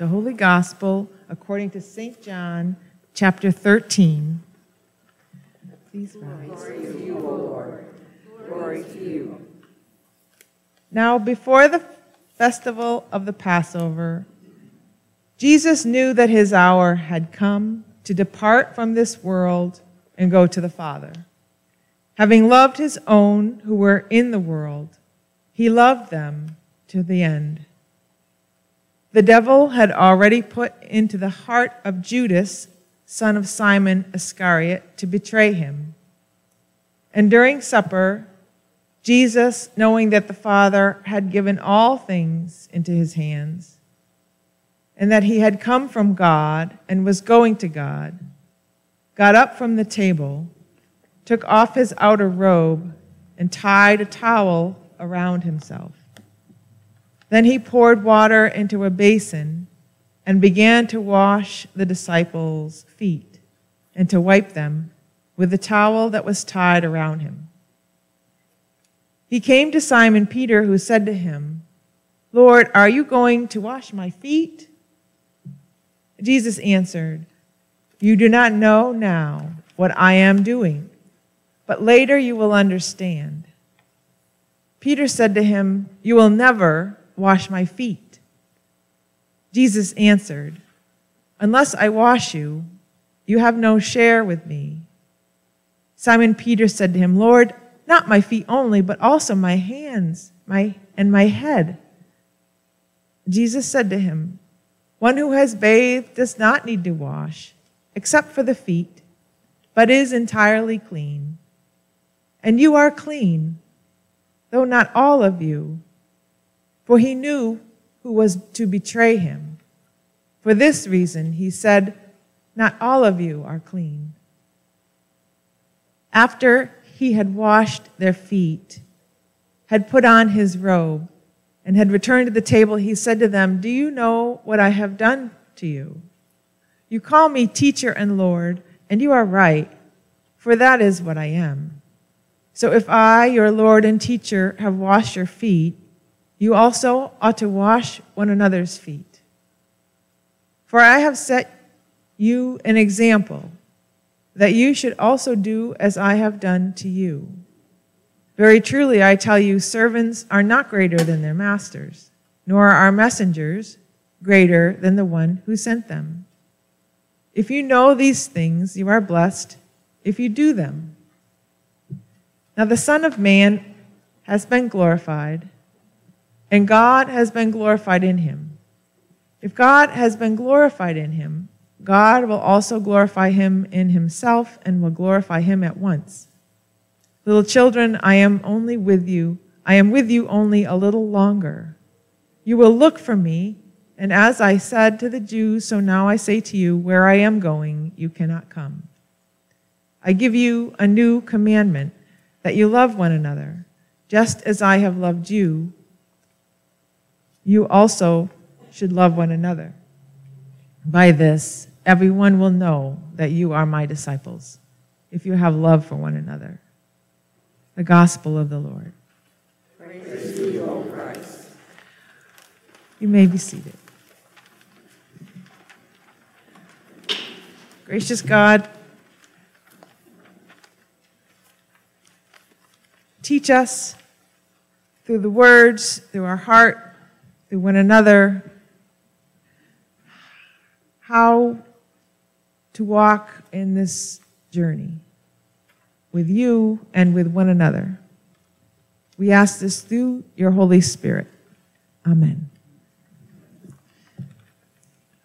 The Holy Gospel according to St. John, chapter 13. Please rise. Glory to you, O Lord. Glory to you. Now, before the festival of the Passover, Jesus knew that his hour had come to depart from this world and go to the Father. Having loved his own who were in the world, he loved them to the end. The devil had already put into the heart of Judas, son of Simon Iscariot, to betray him. And during supper, Jesus, knowing that the Father had given all things into his hands, and that he had come from God and was going to God, got up from the table, took off his outer robe, and tied a towel around himself. Then he poured water into a basin and began to wash the disciples' feet and to wipe them with the towel that was tied around him. He came to Simon Peter, who said to him, Lord, are you going to wash my feet? Jesus answered, You do not know now what I am doing, but later you will understand. Peter said to him, You will never wash my feet. Jesus answered, Unless I wash you, you have no share with me. Simon Peter said to him, Lord, not my feet only, but also my hands my, and my head. Jesus said to him, One who has bathed does not need to wash, except for the feet, but is entirely clean. And you are clean, though not all of you for he knew who was to betray him. For this reason, he said, Not all of you are clean. After he had washed their feet, had put on his robe, and had returned to the table, he said to them, Do you know what I have done to you? You call me teacher and Lord, and you are right, for that is what I am. So if I, your Lord and teacher, have washed your feet, you also ought to wash one another's feet. For I have set you an example that you should also do as I have done to you. Very truly, I tell you, servants are not greater than their masters, nor are our messengers greater than the one who sent them. If you know these things, you are blessed if you do them. Now, the Son of Man has been glorified and God has been glorified in him. If God has been glorified in him, God will also glorify him in himself and will glorify him at once. Little children, I am only with you. I am with you only a little longer. You will look for me, and as I said to the Jews, so now I say to you, where I am going, you cannot come. I give you a new commandment that you love one another, just as I have loved you you also should love one another. By this, everyone will know that you are my disciples, if you have love for one another. The gospel of the Lord. Praise to you, O Christ. You may be seated. Gracious God, teach us through the words, through our heart, through one another, how to walk in this journey with you and with one another. We ask this through your Holy Spirit. Amen.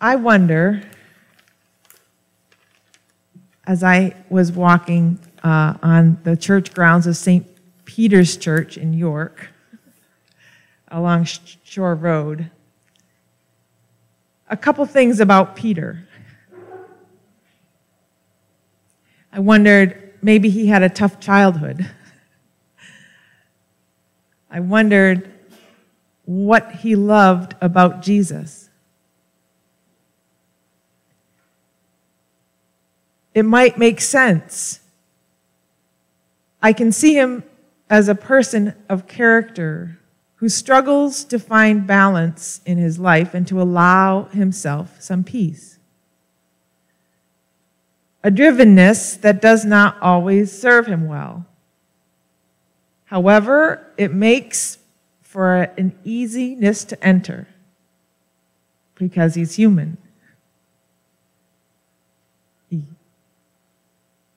I wonder, as I was walking uh, on the church grounds of St. Peter's Church in York, along Shore Road. A couple things about Peter. I wondered maybe he had a tough childhood. I wondered what he loved about Jesus. It might make sense. I can see him as a person of character who struggles to find balance in his life and to allow himself some peace. A drivenness that does not always serve him well. However, it makes for an easiness to enter because he's human. He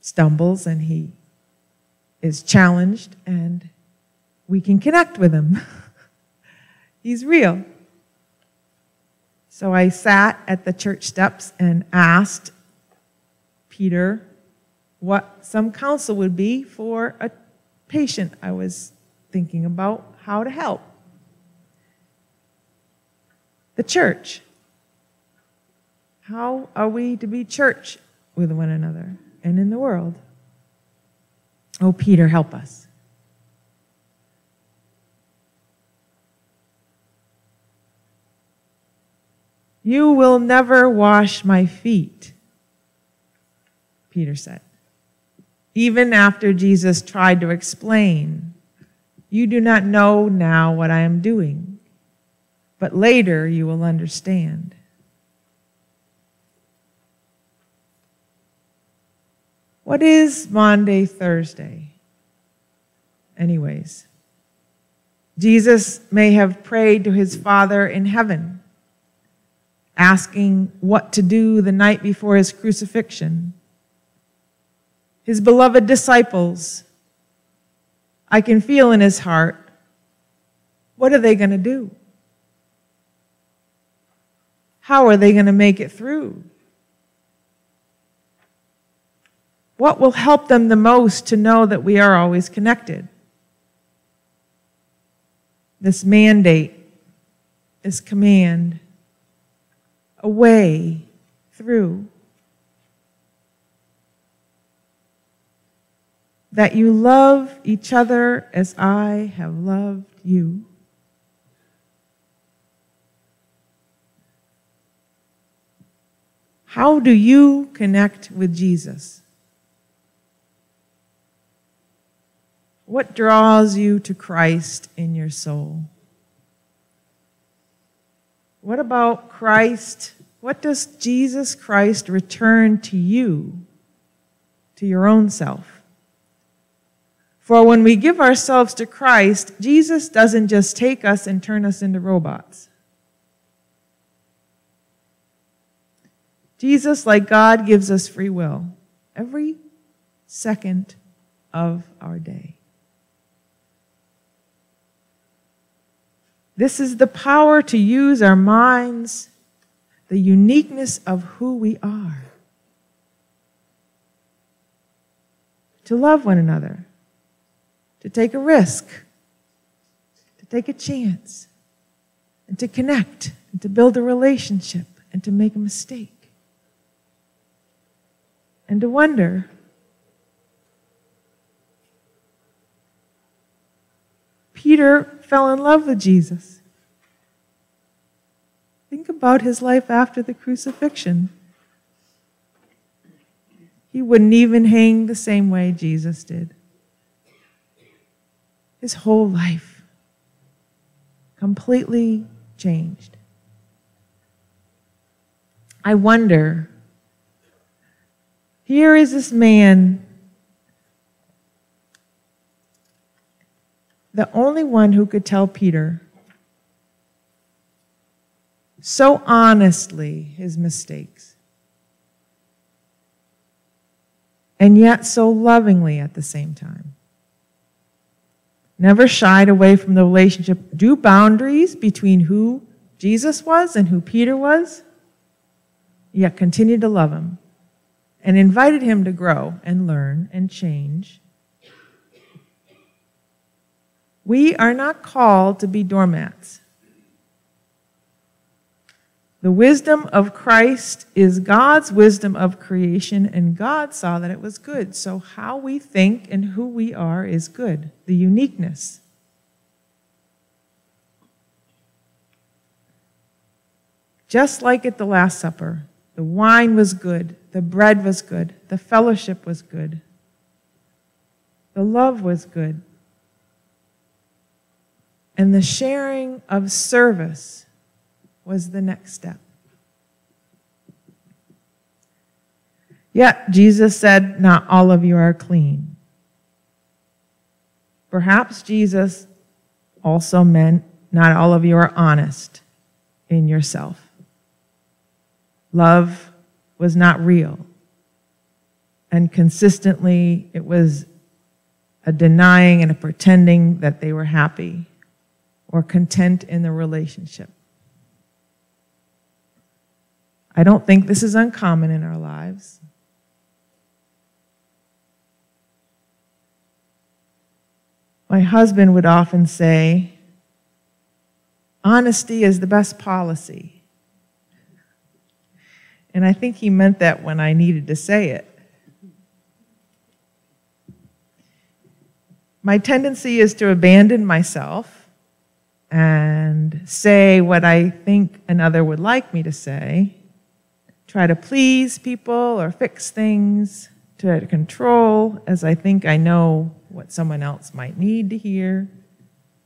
stumbles and he is challenged, and we can connect with him. he's real. So I sat at the church steps and asked Peter what some counsel would be for a patient I was thinking about how to help. The church. How are we to be church with one another and in the world? Oh, Peter, help us. You will never wash my feet, Peter said. Even after Jesus tried to explain you do not know now what I am doing, but later you will understand. What is Maundy, Thursday? Anyways, Jesus may have prayed to his Father in heaven, asking what to do the night before his crucifixion. His beloved disciples I can feel in his heart, what are they going to do? How are they going to make it through? What will help them the most to know that we are always connected? This mandate, this command, a way through. that you love each other as I have loved you. How do you connect with Jesus? What draws you to Christ in your soul? What about Christ? What does Jesus Christ return to you, to your own self? For when we give ourselves to Christ, Jesus doesn't just take us and turn us into robots. Jesus, like God, gives us free will every second of our day. This is the power to use our minds, the uniqueness of who we are, to love one another to take a risk, to take a chance, and to connect, and to build a relationship, and to make a mistake, and to wonder. Peter fell in love with Jesus. Think about his life after the crucifixion. He wouldn't even hang the same way Jesus did his whole life completely changed. I wonder here is this man, the only one who could tell Peter so honestly his mistakes, and yet so lovingly at the same time. Never shied away from the relationship, drew boundaries between who Jesus was and who Peter was, yet continued to love him. And invited him to grow and learn and change. We are not called to be doormats. The wisdom of Christ is God's wisdom of creation, and God saw that it was good. So, how we think and who we are is good, the uniqueness. Just like at the Last Supper, the wine was good, the bread was good, the fellowship was good, the love was good. And the sharing of service was the next step. Yet Jesus said, Not all of you are clean. Perhaps Jesus also meant, Not all of you are honest in yourself. Love was not real. And consistently, it was a denying and a pretending that they were happy or content in the relationship. I don't think this is uncommon in our lives. My husband would often say, honesty is the best policy. And I think he meant that when I needed to say it. My tendency is to abandon myself and say what I think another would like me to say, try to please people or fix things, to control as I think I know what someone else might need to hear,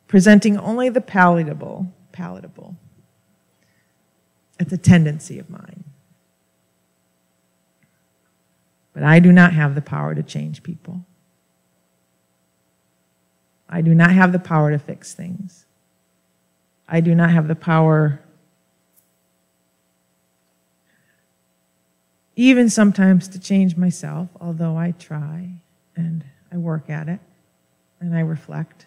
presenting only the palatable, palatable. It's a tendency of mine. But I do not have the power to change people. I do not have the power to fix things. I do not have the power, even sometimes, to change myself, although I try and I work at it and I reflect.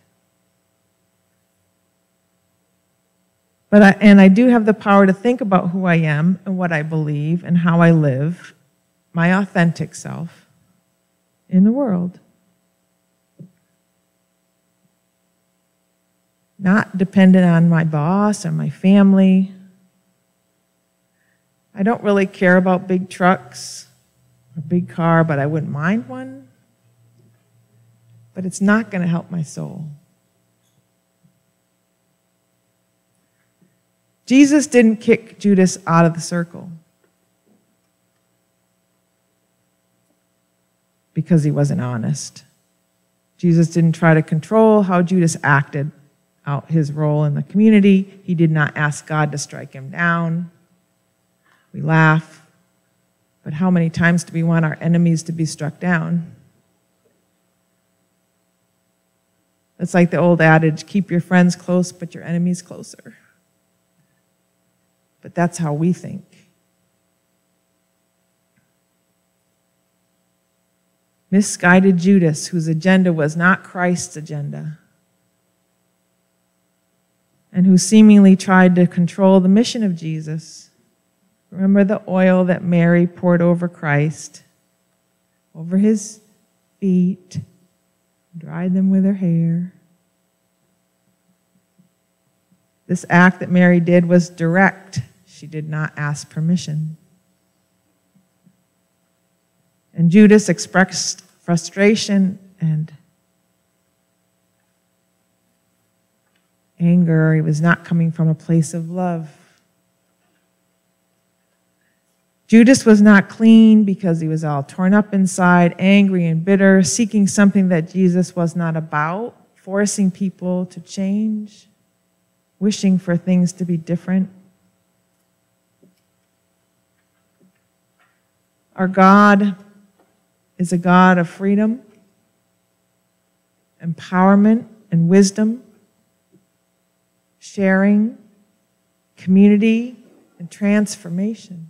But I, and I do have the power to think about who I am and what I believe and how I live, my authentic self, in the world. Not dependent on my boss or my family. I don't really care about big trucks or big car, but I wouldn't mind one but it's not going to help my soul. Jesus didn't kick Judas out of the circle because he wasn't honest. Jesus didn't try to control how Judas acted out his role in the community. He did not ask God to strike him down. We laugh, but how many times do we want our enemies to be struck down? It's like the old adage keep your friends close, but your enemies closer. But that's how we think. Misguided Judas, whose agenda was not Christ's agenda, and who seemingly tried to control the mission of Jesus. Remember the oil that Mary poured over Christ, over his feet, dried them with her hair. This act that Mary did was direct. She did not ask permission. And Judas expressed frustration and anger. He was not coming from a place of love. Judas was not clean because he was all torn up inside, angry and bitter, seeking something that Jesus was not about, forcing people to change, wishing for things to be different. Our God is a God of freedom, empowerment, and wisdom, sharing, community, and transformation.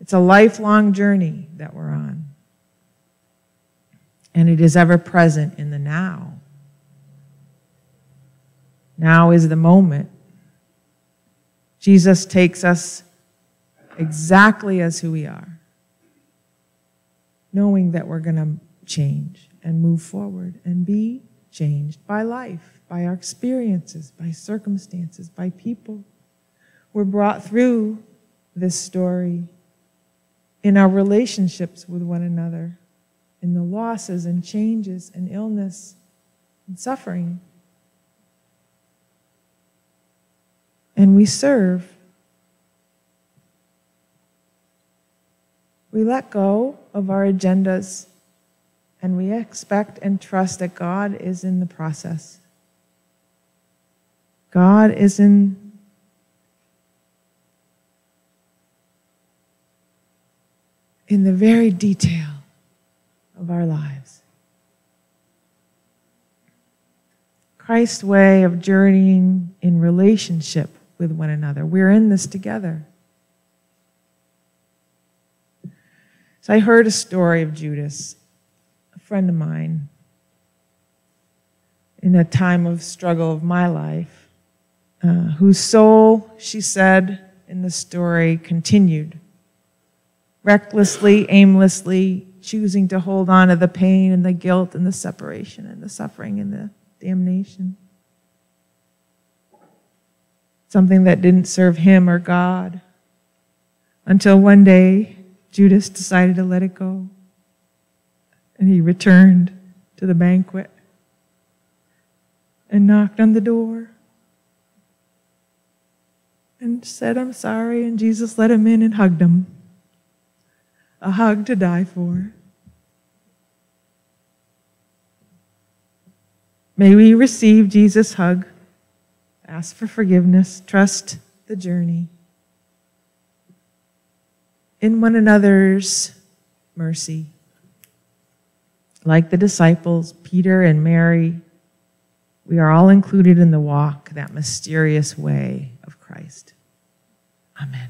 It's a lifelong journey that we're on. And it is ever present in the now. Now is the moment. Jesus takes us exactly as who we are, knowing that we're going to change and move forward and be changed by life, by our experiences, by circumstances, by people. We're brought through this story in our relationships with one another, in the losses and changes and illness and suffering. And we serve. We let go of our agendas and we expect and trust that God is in the process God is in in the very detail of our lives. Christ's way of journeying in relationship with one another. We're in this together. So I heard a story of Judas, friend of mine, in a time of struggle of my life, uh, whose soul, she said in the story, continued recklessly, aimlessly, choosing to hold on to the pain and the guilt and the separation and the suffering and the damnation. Something that didn't serve him or God. Until one day, Judas decided to let it go. And he returned to the banquet and knocked on the door and said, I'm sorry. And Jesus let him in and hugged him a hug to die for. May we receive Jesus' hug, ask for forgiveness, trust the journey. In one another's mercy. Like the disciples, Peter and Mary, we are all included in the walk, that mysterious way of Christ. Amen.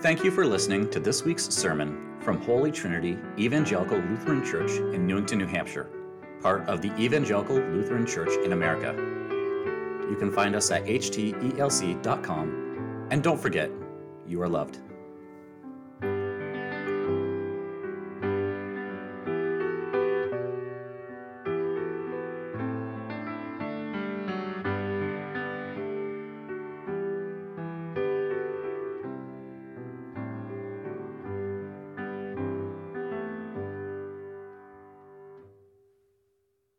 Thank you for listening to this week's sermon from Holy Trinity Evangelical Lutheran Church in Newington, New Hampshire, part of the Evangelical Lutheran Church in America. You can find us at hteLC.com, and don't forget, you are loved.